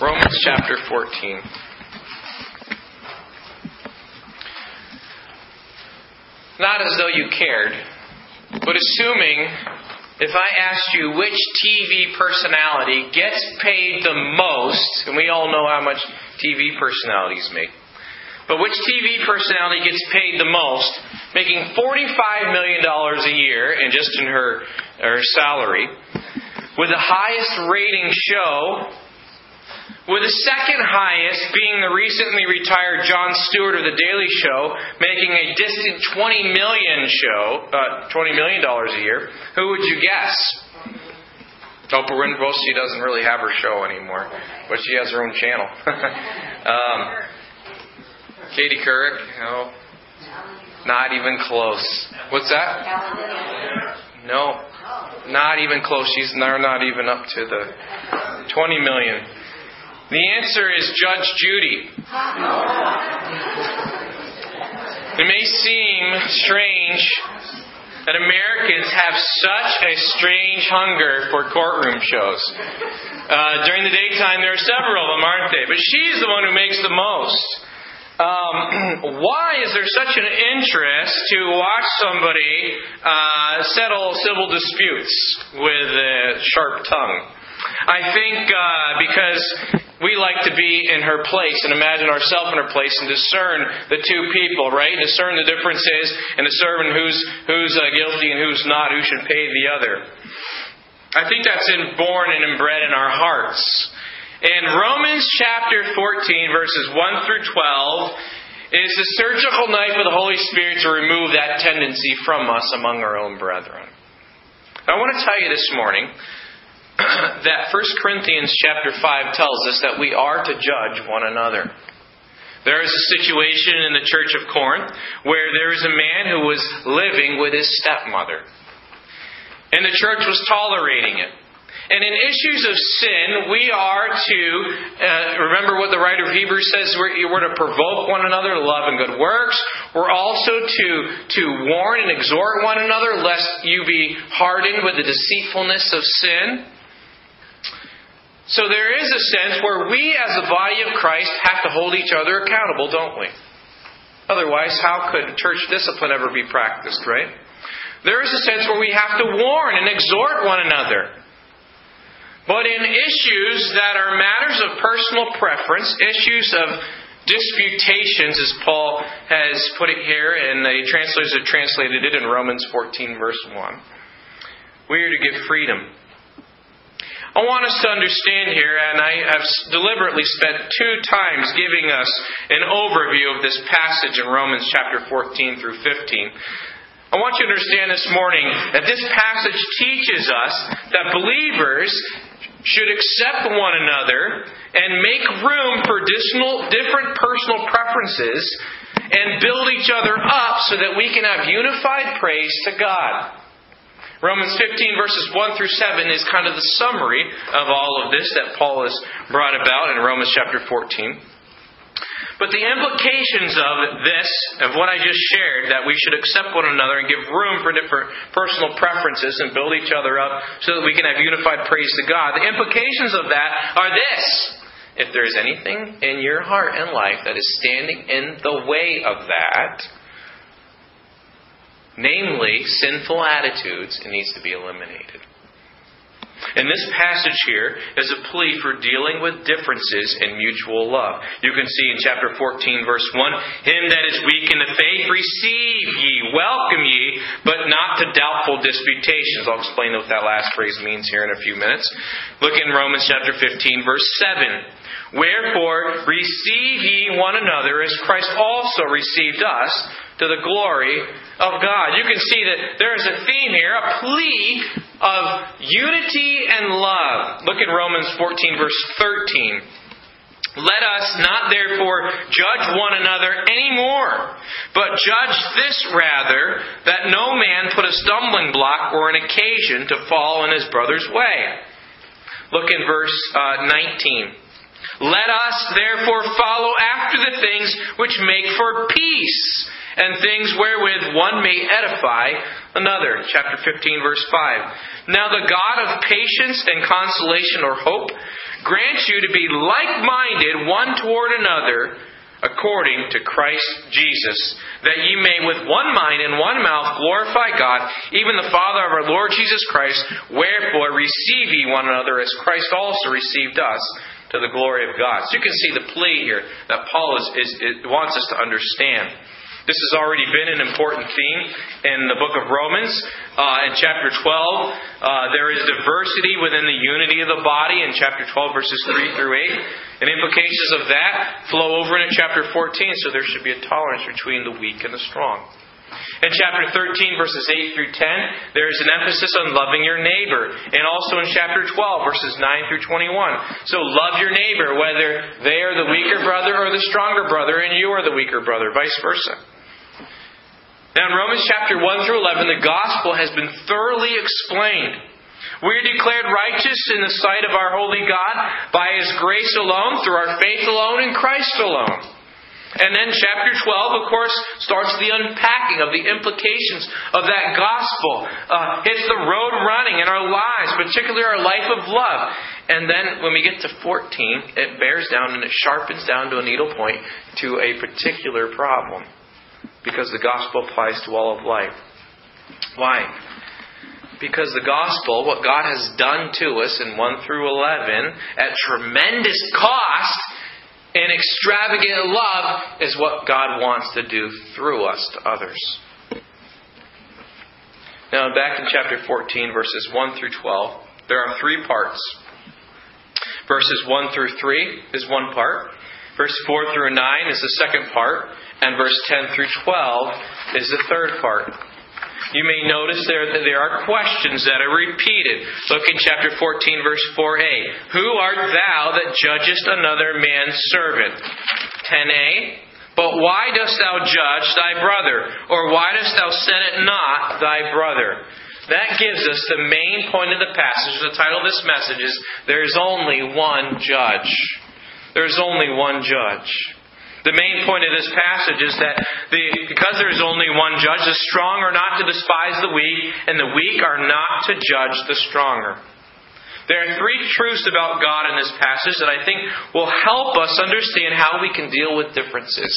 Romans chapter 14. Not as though you cared, but assuming if I asked you which TV personality gets paid the most, and we all know how much TV personalities make, but which TV personality gets paid the most, making $45 million a year and just in her, her salary, with the highest rating show with the second highest being the recently retired Jon Stewart of The Daily Show, making a distant 20 million show, uh, 20 million dollars a year. Who would you guess? Oprah Winfrey. She doesn't really have her show anymore, but she has her own channel. um, Katie Couric. No, not even close. What's that? No, not even close. She's not even up to the 20 million. The answer is Judge Judy. It may seem strange that Americans have such a strange hunger for courtroom shows. Uh, during the daytime, there are several of them, aren't they? But she's the one who makes the most. Um, why is there such an interest to watch somebody uh, settle civil disputes with a sharp tongue? I think uh, because we like to be in her place and imagine ourselves in her place and discern the two people, right? Discern the differences and discern who's who's uh, guilty and who's not, who should pay the other. I think that's inborn and inbred in our hearts. In Romans chapter 14, verses 1 through 12, is the surgical knife of the Holy Spirit to remove that tendency from us among our own brethren. I want to tell you this morning that 1 Corinthians chapter 5 tells us that we are to judge one another. There is a situation in the church of Corinth where there is a man who was living with his stepmother. And the church was tolerating it. And in issues of sin, we are to uh, remember what the writer of Hebrews says: we're, we're, to provoke one another to love and good works. We're also to to warn and exhort one another, lest you be hardened with the deceitfulness of sin. So there is a sense where we, as a body of Christ, have to hold each other accountable, don't we? Otherwise, how could church discipline ever be practiced, right? There is a sense where we have to warn and exhort one another. But in issues that are matters of personal preference, issues of disputations, as Paul has put it here, and the translators have translated it in Romans 14, verse 1, we are to give freedom I want us to understand here, and I have deliberately spent two times giving us an overview of this passage in Romans chapter 14 through 15. I want you to understand this morning that this passage teaches us that believers should accept one another and make room for different personal preferences and build each other up so that we can have unified praise to God. Romans 15, verses 1 through 7, is kind of the summary of all of this that Paul has brought about in Romans chapter 14. But the implications of this, of what I just shared, that we should accept one another and give room for different personal preferences and build each other up so that we can have unified praise to God, the implications of that are this. If there is anything in your heart and life that is standing in the way of that, namely sinful attitudes, it needs to be eliminated. And this passage here is a plea for dealing with differences in mutual love. You can see in chapter 14, verse 1 Him that is weak in the faith, receive ye, welcome ye, but not to doubtful disputations. I'll explain what that last phrase means here in a few minutes. Look in Romans chapter 15, verse 7. Wherefore, receive ye one another as Christ also received us to the glory of God. You can see that there is a theme here, a plea of unity and love. Look at Romans 14, verse 13. Let us not therefore judge one another anymore, but judge this rather, that no man put a stumbling block or an occasion to fall in his brother's way. Look in verse uh, 19. Let us therefore follow after the things which make for peace and things wherewith one may edify another. Chapter 15, verse 5. Now the God of patience and consolation or hope grants you to be like minded one toward another according to Christ Jesus, that ye may with one mind and one mouth glorify God, even the Father of our Lord Jesus Christ. Wherefore receive ye one another as Christ also received us to the glory of God. So you can see the plea here that Paul is, is, wants us to understand. This has already been an important theme in the book of Romans. Uh, in chapter 12, uh, there is diversity within the unity of the body in chapter 12, verses 3 through 8. And implications of that flow over into chapter 14, so there should be a tolerance between the weak and the strong. In chapter 13, verses 8 through 10, there is an emphasis on loving your neighbor. And also in chapter 12, verses 9 through 21. So love your neighbor, whether they are the weaker brother or the stronger brother, and you are the weaker brother, vice versa. Now, in Romans chapter 1 through 11, the gospel has been thoroughly explained. We are declared righteous in the sight of our holy God by His grace alone, through our faith alone, in Christ alone. And then chapter 12, of course, starts the unpacking of the implications of that gospel. Uh, it's the road running in our lives, particularly our life of love. And then when we get to 14, it bears down and it sharpens down to a needle point to a particular problem because the gospel applies to all of life. Why? Because the gospel, what God has done to us in 1 through 11, at tremendous cost and extravagant love, is what God wants to do through us to others. Now, back in chapter 14, verses 1 through 12, there are three parts. Verses 1 through 3 is one part. Verse 4 through 9 is the second part. And verse 10 through 12 is the third part. You may notice there that there are questions that are repeated. Look in chapter 14, verse 4a. Who art thou that judgest another man's servant? 10a. But why dost thou judge thy brother? Or why dost thou set it not thy brother? That gives us the main point of the passage. The title of this message is There is only one judge. There is only one judge. The main point of this passage is that the, because there is only one judge, the strong are not to despise the weak, and the weak are not to judge the stronger. There are three truths about God in this passage that I think will help us understand how we can deal with differences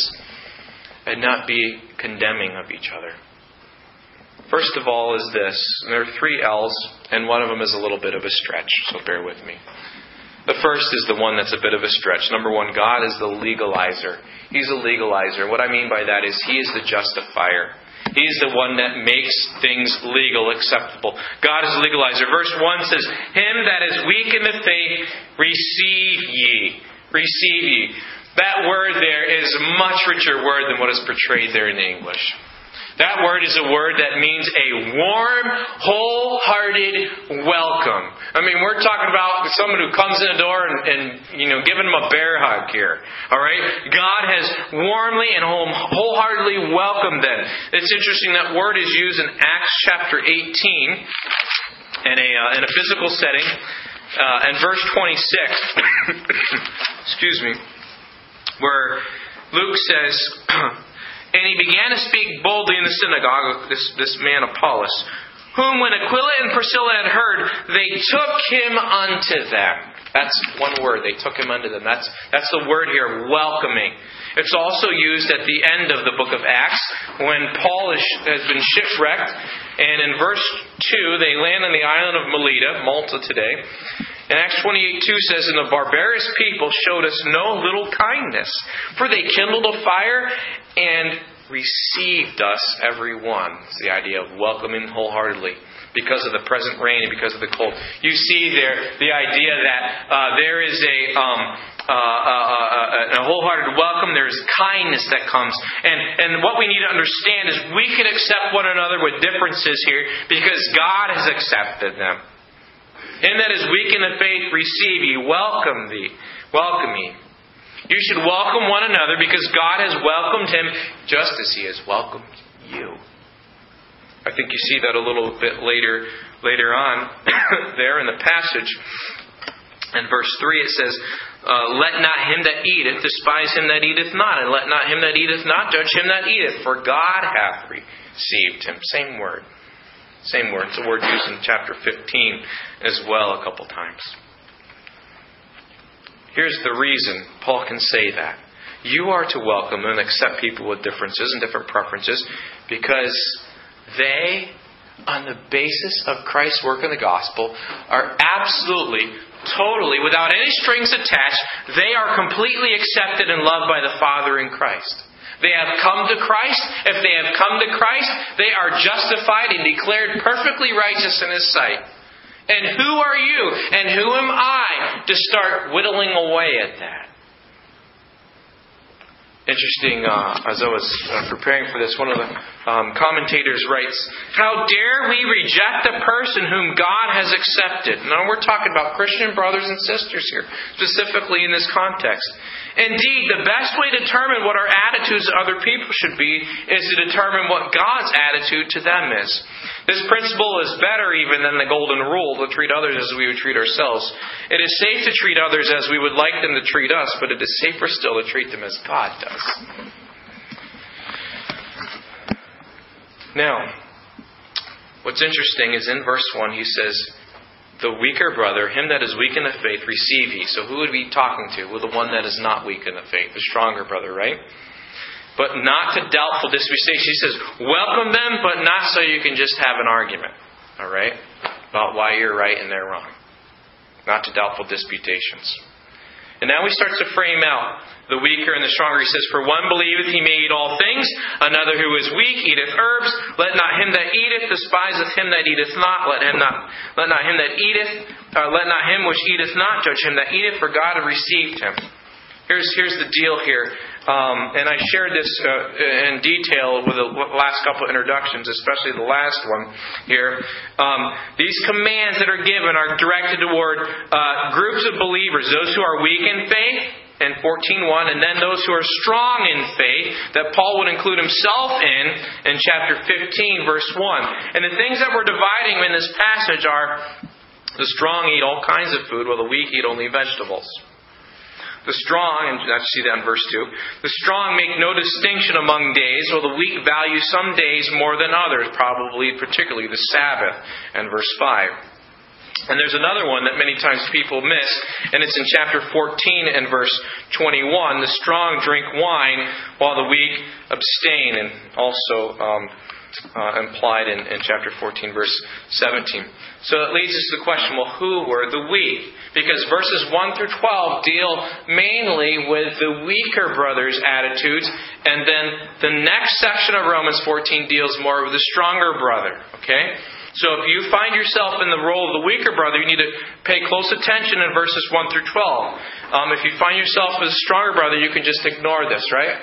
and not be condemning of each other. First of all, is this there are three L's, and one of them is a little bit of a stretch, so bear with me. The first is the one that's a bit of a stretch. Number one, God is the legalizer. He's a legalizer. What I mean by that is He is the justifier. He's the one that makes things legal, acceptable. God is legalizer. Verse 1 says, Him that is weak in the faith, receive ye. Receive ye. That word there is much richer word than what is portrayed there in the English. That word is a word that means a warm, wholehearted welcome. I mean, we're talking about someone who comes in the door and, and you know, giving them a bear hug here. All right? God has warmly and wholeheartedly welcomed them. It's interesting that word is used in Acts chapter 18 in a, uh, in a physical setting. Uh, and verse 26, excuse me, where Luke says, And he began to speak boldly in the synagogue, this, this man Apollos, whom when Aquila and Priscilla had heard, they took him unto them. That's one word. They took him unto them. That's, that's the word here, welcoming. It's also used at the end of the book of Acts when Paul is, has been shipwrecked. And in verse 2, they land on the island of Melita, Malta today. And Acts 28 2 says, And the barbarous people showed us no little kindness, for they kindled a fire and received us every one. It's the idea of welcoming wholeheartedly because of the present rain and because of the cold. You see there the idea that uh, there is a um, uh, uh, uh, a wholehearted welcome. There is kindness that comes, and and what we need to understand is we can accept one another with differences here because God has accepted them. And that is weak in the faith, receive ye, welcome thee, welcome ye. You should welcome one another because God has welcomed him just as he has welcomed you. I think you see that a little bit later later on there in the passage. In verse 3 it says, uh, Let not him that eateth despise him that eateth not, and let not him that eateth not judge him that eateth, for God hath received him. Same word. Same word. It's a word used in chapter 15 as well a couple times. Here's the reason Paul can say that. You are to welcome and accept people with differences and different preferences because they, on the basis of Christ's work in the gospel, are absolutely, totally, without any strings attached, they are completely accepted and loved by the Father in Christ. They have come to Christ. If they have come to Christ, they are justified and declared perfectly righteous in His sight. And who are you and who am I to start whittling away at that? Interesting, uh, as I was uh, preparing for this, one of the um, commentators writes, How dare we reject the person whom God has accepted? Now, we're talking about Christian brothers and sisters here, specifically in this context. Indeed, the best way to determine what our attitudes to other people should be is to determine what God's attitude to them is. This principle is better even than the golden rule to treat others as we would treat ourselves. It is safe to treat others as we would like them to treat us, but it is safer still to treat them as God does. Now, what's interesting is in verse 1 he says, The weaker brother, him that is weak in the faith, receive ye. So who would be talking to? Well, the one that is not weak in the faith, the stronger brother, right? but not to doubtful disputation. He says, welcome them, but not so you can just have an argument, all right, about why you're right and they're wrong. Not to doubtful disputations. And now he starts to frame out the weaker and the stronger. He says, For one believeth he may eat all things, another who is weak eateth herbs. Let not him that eateth despiseth him that eateth not. Let him not let not him that eateth, uh, let not him which eateth not judge him that eateth, for God hath received him. Here's, here's the deal here. Um, and I shared this uh, in detail with the last couple introductions, especially the last one here. Um, these commands that are given are directed toward uh, groups of believers, those who are weak in faith, in 14.1, and then those who are strong in faith, that Paul would include himself in in chapter 15, verse 1. And the things that we're dividing in this passage are the strong eat all kinds of food, while the weak eat only vegetables. The strong, and I see that in verse 2, the strong make no distinction among days, while the weak value some days more than others, probably particularly the Sabbath, and verse 5. And there's another one that many times people miss, and it's in chapter 14 and verse 21. The strong drink wine, while the weak abstain, and also um, uh, implied in, in chapter 14, verse 17. So it leads us to the question well, who were the weak? Because verses 1 through 12 deal mainly with the weaker brothers' attitudes, and then the next section of Romans 14 deals more with the stronger brother. Okay? So if you find yourself in the role of the weaker brother, you need to pay close attention in verses 1 through 12. Um, if you find yourself as a stronger brother, you can just ignore this, right?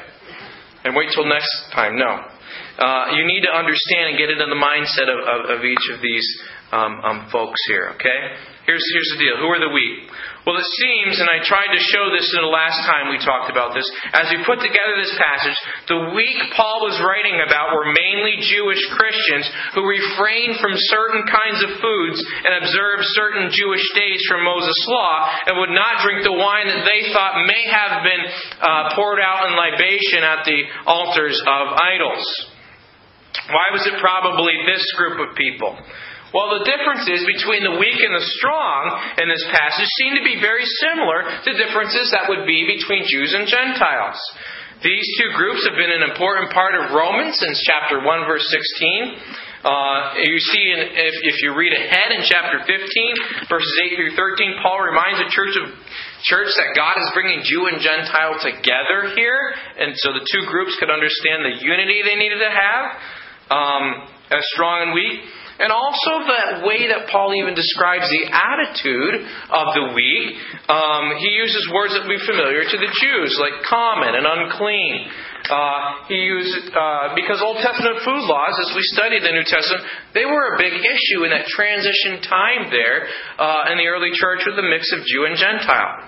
And wait till next time. No. Uh, you need to understand and get into the mindset of, of, of each of these um, um, folks here, okay? Here's, here's the deal. Who are the weak? Well, it seems, and I tried to show this in the last time we talked about this, as we put together this passage, the weak Paul was writing about were mainly Jewish Christians who refrained from certain kinds of foods and observed certain Jewish days from Moses' law and would not drink the wine that they thought may have been uh, poured out in libation at the altars of idols. Why was it probably this group of people? Well, the differences between the weak and the strong in this passage seem to be very similar to differences that would be between Jews and Gentiles. These two groups have been an important part of Romans since chapter 1, verse 16. Uh, you see, in, if, if you read ahead in chapter 15, verses 8 through 13, Paul reminds the church of church that God is bringing Jew and Gentile together here, and so the two groups could understand the unity they needed to have um, as strong and weak. And also that way that Paul even describes the attitude of the weak. Um, he uses words that would be familiar to the Jews, like common and unclean. Uh, he used uh, because Old Testament food laws, as we studied the New Testament, they were a big issue in that transition time there uh, in the early church with the mix of Jew and Gentile.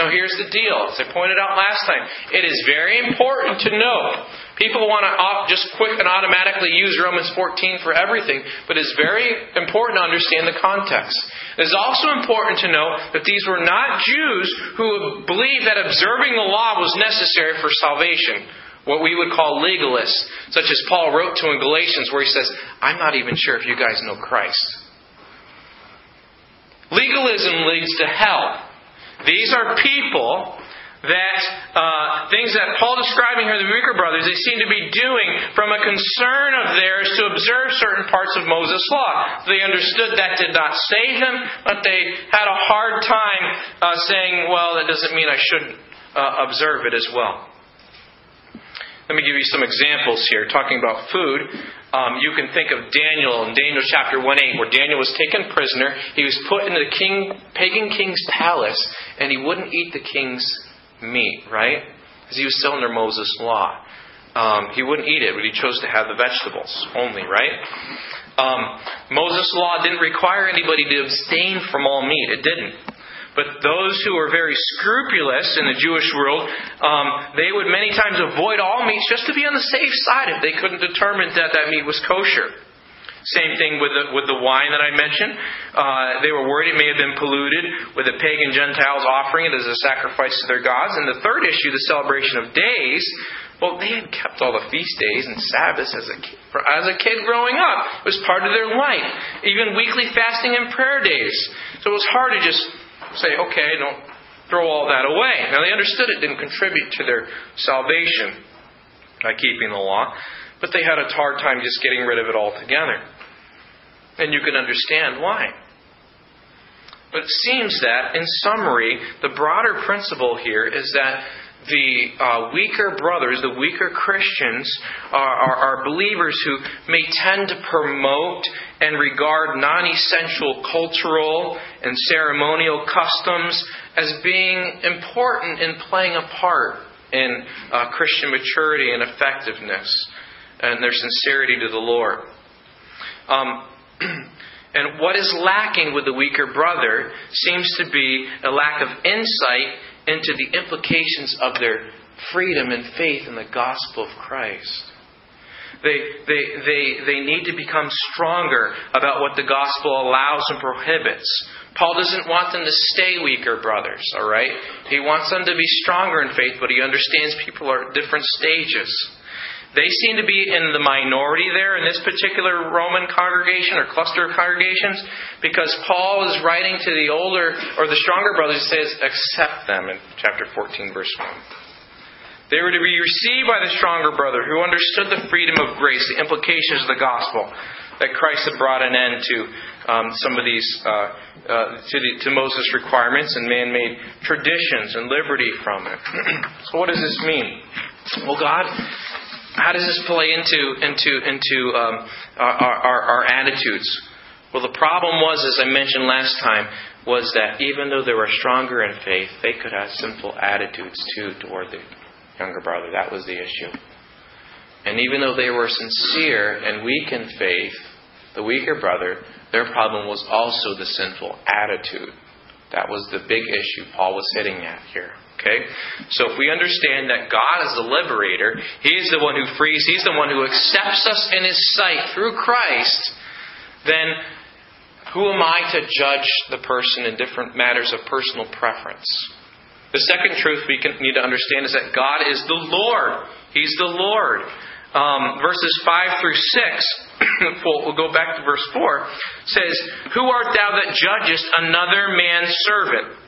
Now, here's the deal. As I pointed out last time, it is very important to note People want to just quick and automatically use Romans 14 for everything, but it's very important to understand the context. It is also important to know that these were not Jews who believed that observing the law was necessary for salvation. What we would call legalists, such as Paul wrote to in Galatians, where he says, I'm not even sure if you guys know Christ. Legalism leads to hell. These are people that uh, things that Paul describing here, the weaker brothers, they seem to be doing from a concern of theirs to observe certain parts of Moses' law. They understood that did not save them, but they had a hard time uh, saying, well, that doesn't mean I shouldn't uh, observe it as well. Let me give you some examples here. Talking about food, um, you can think of Daniel in Daniel chapter 1 8, where Daniel was taken prisoner. He was put into the king, pagan king's palace, and he wouldn't eat the king's meat, right? Because he was still under Moses' law. Um, he wouldn't eat it, but he chose to have the vegetables only, right? Um, Moses' law didn't require anybody to abstain from all meat. It didn't. But those who were very scrupulous in the Jewish world, um, they would many times avoid all meats just to be on the safe side if they couldn't determine that that meat was kosher. Same thing with the, with the wine that I mentioned. Uh, they were worried it may have been polluted with the pagan Gentiles offering it as a sacrifice to their gods. And the third issue, the celebration of days, well, they had kept all the feast days and Sabbaths as a kid, as a kid growing up. It was part of their life. Even weekly fasting and prayer days. So it was hard to just say, okay, don't throw all that away. Now they understood it didn't contribute to their salvation by keeping the law, but they had a hard time just getting rid of it altogether. And you can understand why. But it seems that, in summary, the broader principle here is that the uh, weaker brothers, the weaker Christians, are, are, are, believers who may tend to promote and regard non essential cultural and ceremonial customs as being important in playing a part in uh, Christian maturity and effectiveness and their sincerity to the Lord. Um, and what is lacking with the weaker brother seems to be a lack of insight into the implications of their freedom and faith in the gospel of Christ. They, they, they, they need to become stronger about what the gospel allows and prohibits. Paul doesn't want them to stay weaker brothers, all right? He wants them to be stronger in faith, but he understands people are at different stages. They seem to be in the minority there in this particular Roman congregation or cluster of congregations because Paul is writing to the older or the stronger brothers and says, accept them in chapter 14, verse 1. They were to be received by the stronger brother who understood the freedom of grace, the implications of the gospel, that Christ had brought an end to um, some of these, uh, uh, to, the, to Moses' requirements and man made traditions and liberty from it. so, what does this mean? Well, God how does this play into into into um, our, our, our attitudes? Well, the problem was, as I mentioned last time, was that even though they were stronger in faith, they could have sinful attitudes too toward the younger brother. That was the issue. And even though they were sincere and weak in faith, the weaker brother, their problem was also the sinful attitude. That was the big issue Paul was hitting at here. Okay? So if we understand that God is the liberator, He's the one who frees, He's the one who accepts us in His sight through Christ, then who am I to judge the person in different matters of personal preference? The second truth we need to understand is that God is the Lord. He's the Lord. Um, verses 5 through 6, we'll, we'll go back to verse 4, says, Who art thou that judgest another man's servant?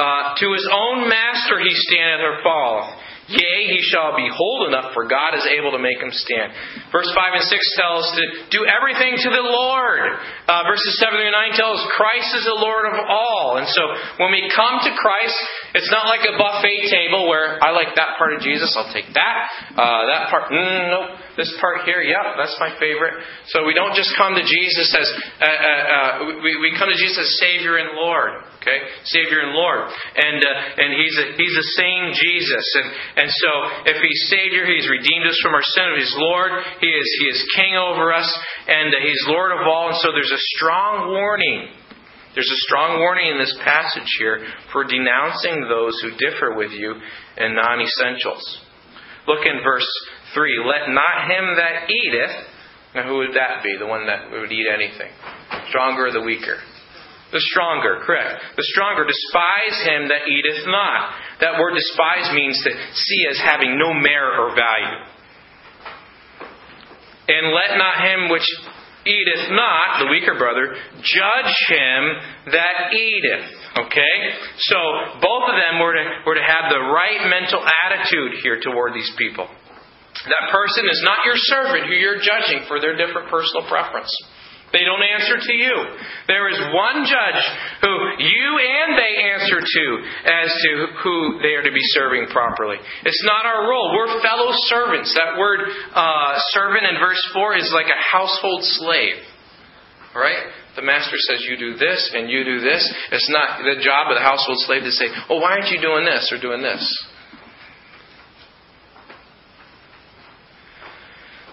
Uh, to his own master he standeth or falleth. Yea, he shall be hold enough, for God is able to make him stand. Verse 5 and 6 tells us to do everything to the Lord. Uh, verses 7 through 9 tell us Christ is the Lord of all. And so when we come to Christ, it's not like a buffet table where I like that part of Jesus, I'll take that. Uh, that part, mm, nope. This part here, yeah, that's my favorite. So we don't just come to Jesus as, uh, uh, uh we, we come to Jesus as Savior and Lord. Okay? Savior and Lord. And, uh, and he's, a, he's a same Jesus. And, and so if He's Savior, He's redeemed us from our sin. If He's Lord, He is, he is King over us, and uh, He's Lord of all. And so there's a strong warning there's a strong warning in this passage here for denouncing those who differ with you in non essentials. Look in verse 3. Let not him that eateth, now who would that be? The one that would eat anything? Stronger or the weaker? The stronger, correct. The stronger despise him that eateth not. That word despise means to see as having no merit or value. And let not him which eateth not, the weaker brother, judge him that eateth. Okay? So both of them were to, were to have the right mental attitude here toward these people. That person is not your servant who you're judging for their different personal preference. They don't answer to you. There is one judge who you and they answer to as to who they are to be serving properly. It's not our role. We're fellow servants. That word uh, servant in verse 4 is like a household slave. All right? The master says, You do this and you do this. It's not the job of the household slave to say, Oh, why aren't you doing this or doing this?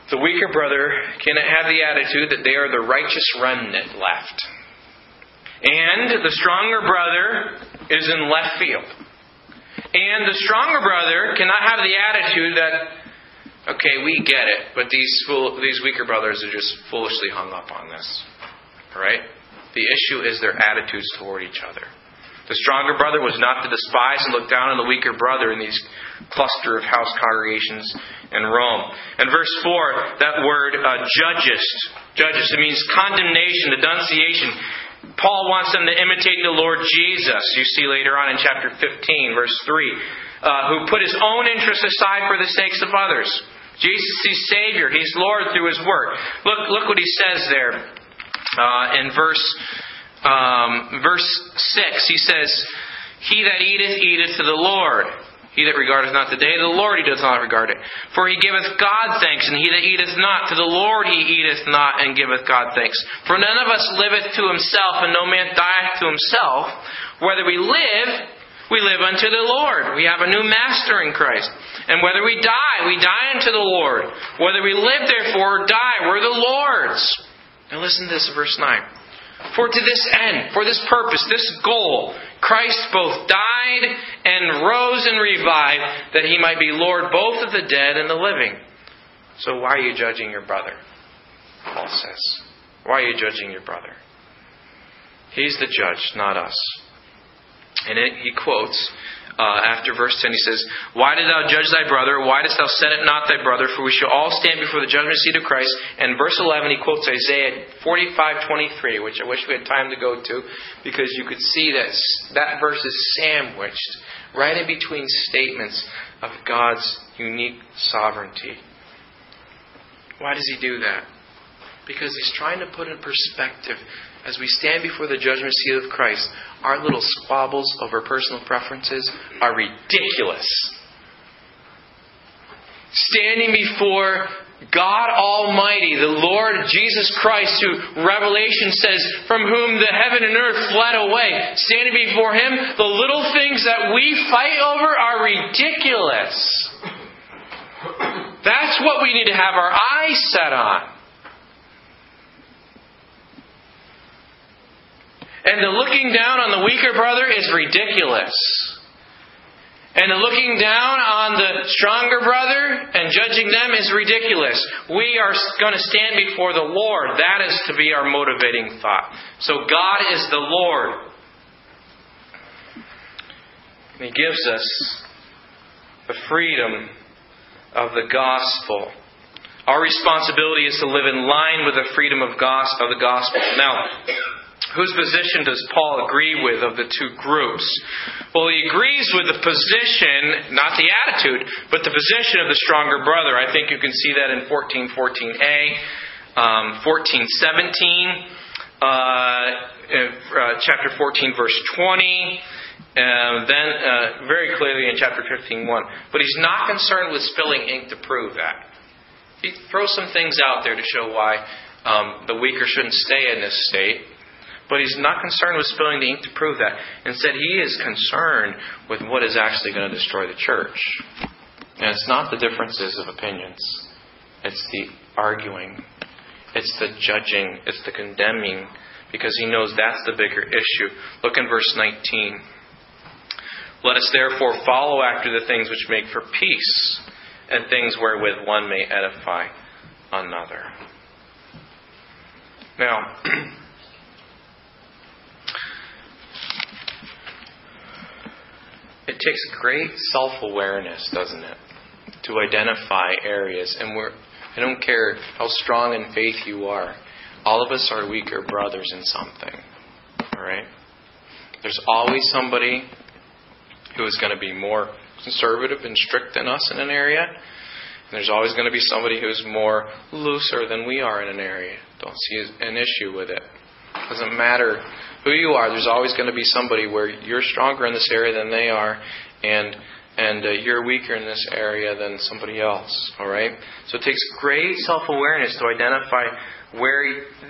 The weaker brother cannot have the attitude that they are the righteous remnant left. And the stronger brother is in left field. And the stronger brother cannot have the attitude that, okay, we get it, but these, fool, these weaker brothers are just foolishly hung up on this. All right? The issue is their attitudes toward each other. The stronger brother was not to despise and look down on the weaker brother in these cluster of house congregations in Rome. And verse 4, that word uh, judges, judges, it means condemnation, denunciation. Paul wants them to imitate the Lord Jesus, you see later on in chapter 15, verse 3, uh, who put his own interests aside for the sakes of others. Jesus is Savior. He's Lord through His work. Look, look what He says there uh, in verse um, verse 6, he says, He that eateth, eateth to the Lord. He that regardeth not the day of the Lord, he doth not regard it. For he giveth God thanks, and he that eateth not, to the Lord he eateth not, and giveth God thanks. For none of us liveth to himself, and no man dieth to himself. Whether we live, we live unto the Lord. We have a new master in Christ. And whether we die, we die unto the Lord. Whether we live, therefore, or die, we're the Lord's. Now listen to this, verse 9. For to this end, for this purpose, this goal, Christ both died and rose and revived, that he might be Lord both of the dead and the living. So why are you judging your brother? Paul says. Why are you judging your brother? He's the judge, not us. And it, he quotes uh, after verse 10, he says, Why did thou judge thy brother? Why dost thou set it not thy brother? For we shall all stand before the judgment seat of Christ. And verse 11, he quotes Isaiah 45 23, which I wish we had time to go to, because you could see that that verse is sandwiched right in between statements of God's unique sovereignty. Why does he do that? Because he's trying to put in perspective as we stand before the judgment seat of Christ, our little squabbles over personal preferences are ridiculous. Standing before God Almighty, the Lord Jesus Christ, who Revelation says, from whom the heaven and earth fled away, standing before Him, the little things that we fight over are ridiculous. That's what we need to have our eyes set on. And the looking down on the weaker brother is ridiculous. And the looking down on the stronger brother and judging them is ridiculous. We are going to stand before the Lord. That is to be our motivating thought. So God is the Lord. And He gives us the freedom of the gospel. Our responsibility is to live in line with the freedom of, of the gospel. Now, Whose position does Paul agree with of the two groups? Well, he agrees with the position, not the attitude, but the position of the stronger brother. I think you can see that in 1414a, um, 1417, uh, uh, chapter 14, verse 20. Uh, then uh, very clearly in chapter 15, 1. But he's not concerned with spilling ink to prove that. He throws some things out there to show why um, the weaker shouldn't stay in this state. But he's not concerned with spilling the ink to prove that. Instead, he is concerned with what is actually going to destroy the church. And it's not the differences of opinions, it's the arguing, it's the judging, it's the condemning, because he knows that's the bigger issue. Look in verse 19. Let us therefore follow after the things which make for peace, and things wherewith one may edify another. Now, It takes great self awareness, doesn't it, to identify areas. And we're, I don't care how strong in faith you are, all of us are weaker brothers in something. All right? There's always somebody who is going to be more conservative and strict than us in an area. And there's always going to be somebody who's more looser than we are in an area. Don't see an issue with it. Doesn't matter who you are. There's always going to be somebody where you're stronger in this area than they are, and and uh, you're weaker in this area than somebody else. All right. So it takes great self-awareness to identify where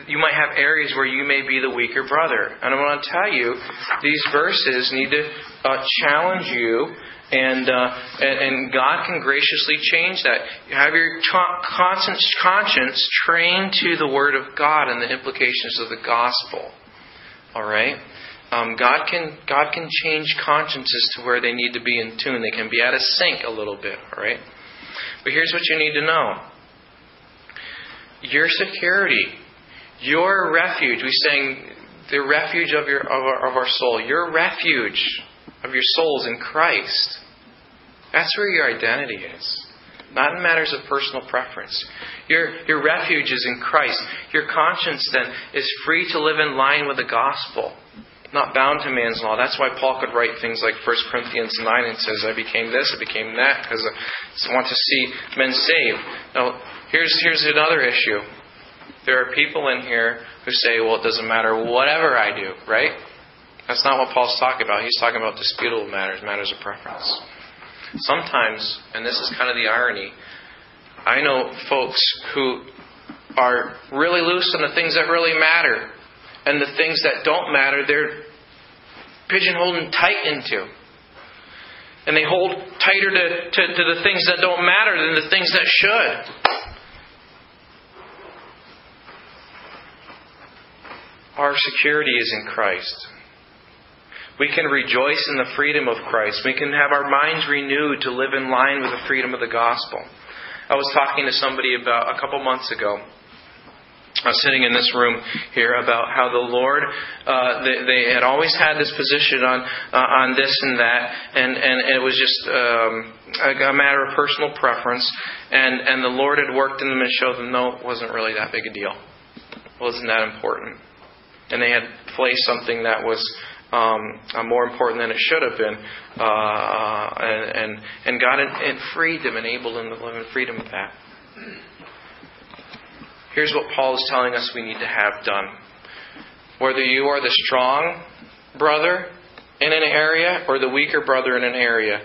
you might have areas where you may be the weaker brother. And I want to tell you, these verses need to uh, challenge you and, uh, and, and God can graciously change that. Have your conscience trained to the Word of God and the implications of the gospel. All right. Um, God can God can change consciences to where they need to be in tune. They can be out of sync a little bit. All right. But here's what you need to know. Your security, your refuge. We saying the refuge of your of our, of our soul. Your refuge of your souls in Christ. That's where your identity is. Not in matters of personal preference. Your, your refuge is in Christ. Your conscience then is free to live in line with the gospel, not bound to man's law. That's why Paul could write things like 1 Corinthians 9 and says, I became this, I became that, because I want to see men saved. Now, here's, here's another issue. There are people in here who say, well, it doesn't matter whatever I do, right? That's not what Paul's talking about. He's talking about disputable matters, matters of preference. Sometimes, and this is kind of the irony, I know folks who are really loose on the things that really matter, and the things that don't matter, they're pigeonholed tight into. And they hold tighter to, to, to the things that don't matter than the things that should. Our security is in Christ. We can rejoice in the freedom of Christ. We can have our minds renewed to live in line with the freedom of the gospel. I was talking to somebody about a couple months ago. I was sitting in this room here about how the Lord, uh, they, they, had always had this position on uh, on this and that, and and it was just um, a, matter of personal preference, and and the Lord had worked in them and showed them no, it wasn't really that big a deal, it wasn't that important, and they had placed something that was um, uh, more important than it should have been. Uh, and, and, and God and freed them, enabled them to live in freedom of that. Here's what Paul is telling us we need to have done. Whether you are the strong brother in an area or the weaker brother in an area,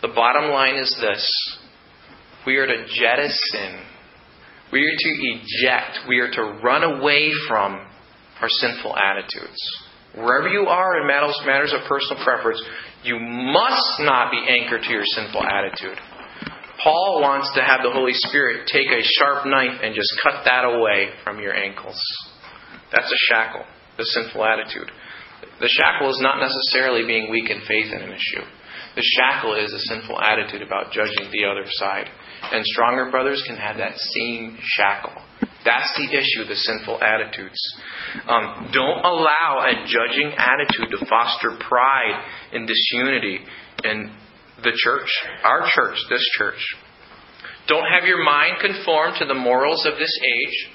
the bottom line is this we are to jettison, we are to eject, we are to run away from our sinful attitudes. Wherever you are in matters, of personal preference, you must not be anchored to your sinful attitude. Paul wants to have the Holy Spirit take a sharp knife and just cut that away from your ankles. That's a shackle, the sinful attitude. The shackle is not necessarily being weak in faith in an issue. The shackle is a sinful attitude about judging the other side. And stronger brothers can have that same shackle. That's the issue, the sinful attitudes. Um, don't allow a judging attitude to foster pride and disunity in the church, our church, this church. Don't have your mind conform to the morals of this age.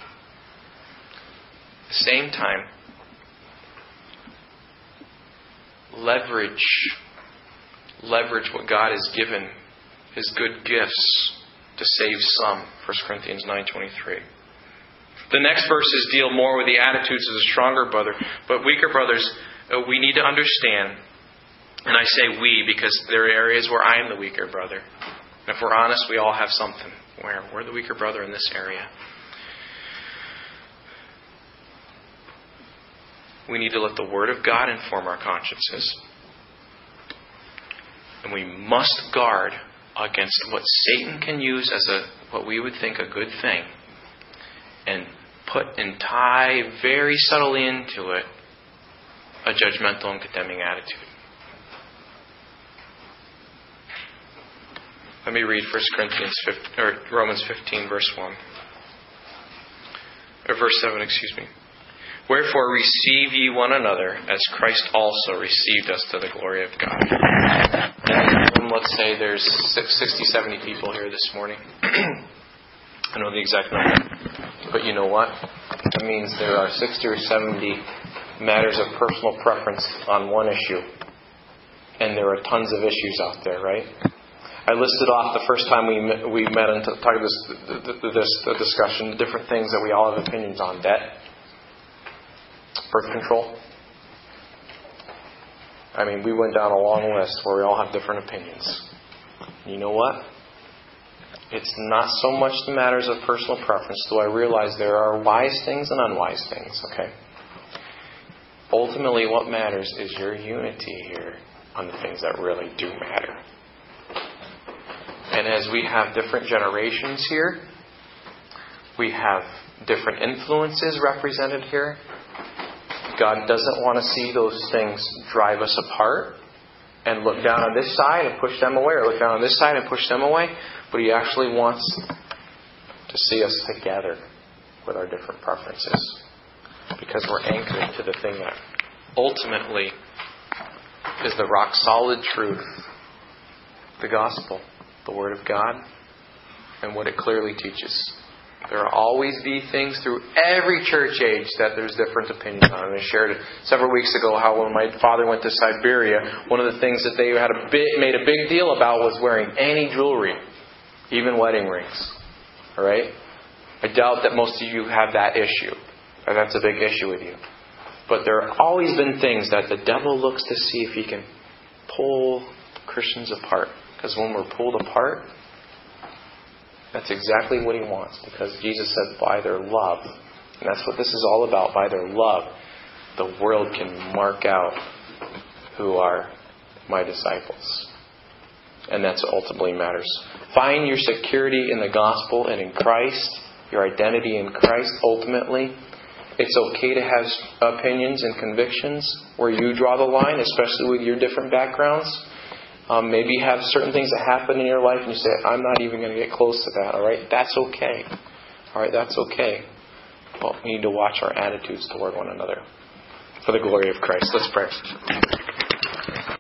At the same time, leverage leverage what God has given, his good gifts to save some. 1 Corinthians 9:23. The next verses deal more with the attitudes of the stronger brother, but weaker brothers, uh, we need to understand. And I say we because there are areas where I am the weaker brother. And if we're honest, we all have something where we're the weaker brother in this area. We need to let the Word of God inform our consciences. And we must guard against what Satan can use as a what we would think a good thing and put and tie very subtly into it a judgmental and condemning attitude. Let me read 1 Corinthians 15, or Romans 15 verse 1. Or verse 7, excuse me. Wherefore receive ye one another as Christ also received us to the glory of God. let's say there's 60, 70 people here this morning. I know the exact number. But you know what? That means there are 60 or 70 matters of personal preference on one issue. And there are tons of issues out there, right? I listed off the first time we met, we met and talked this, this discussion, the different things that we all have opinions on. Debt, birth control. I mean, we went down a long list where we all have different opinions. You know what? It's not so much the matters of personal preference, though I realize there are wise things and unwise things, okay? Ultimately, what matters is your unity here on the things that really do matter. And as we have different generations here, we have different influences represented here. God doesn't want to see those things drive us apart and look down on this side and push them away, or look down on this side and push them away. But He actually wants to see us together with our different preferences because we're anchored to the thing that ultimately is the rock solid truth the gospel, the Word of God, and what it clearly teaches. There will always be things through every church age that there's different opinions on. I shared it several weeks ago how when my father went to Siberia, one of the things that they had a bit, made a big deal about was wearing any jewelry, even wedding rings. All right? I doubt that most of you have that issue. Or that's a big issue with you. But there have always been things that the devil looks to see if he can pull Christians apart. Because when we're pulled apart, that's exactly what he wants. Because Jesus said, by their love. And that's what this is all about. By their love, the world can mark out who are my disciples. And that's ultimately matters. Find your security in the gospel and in Christ, your identity in Christ ultimately. It's okay to have opinions and convictions where you draw the line, especially with your different backgrounds. Um, maybe you have certain things that happen in your life and you say, I'm not even going to get close to that. All right, that's okay. All right, that's okay. But we need to watch our attitudes toward one another for the glory of Christ. Let's pray.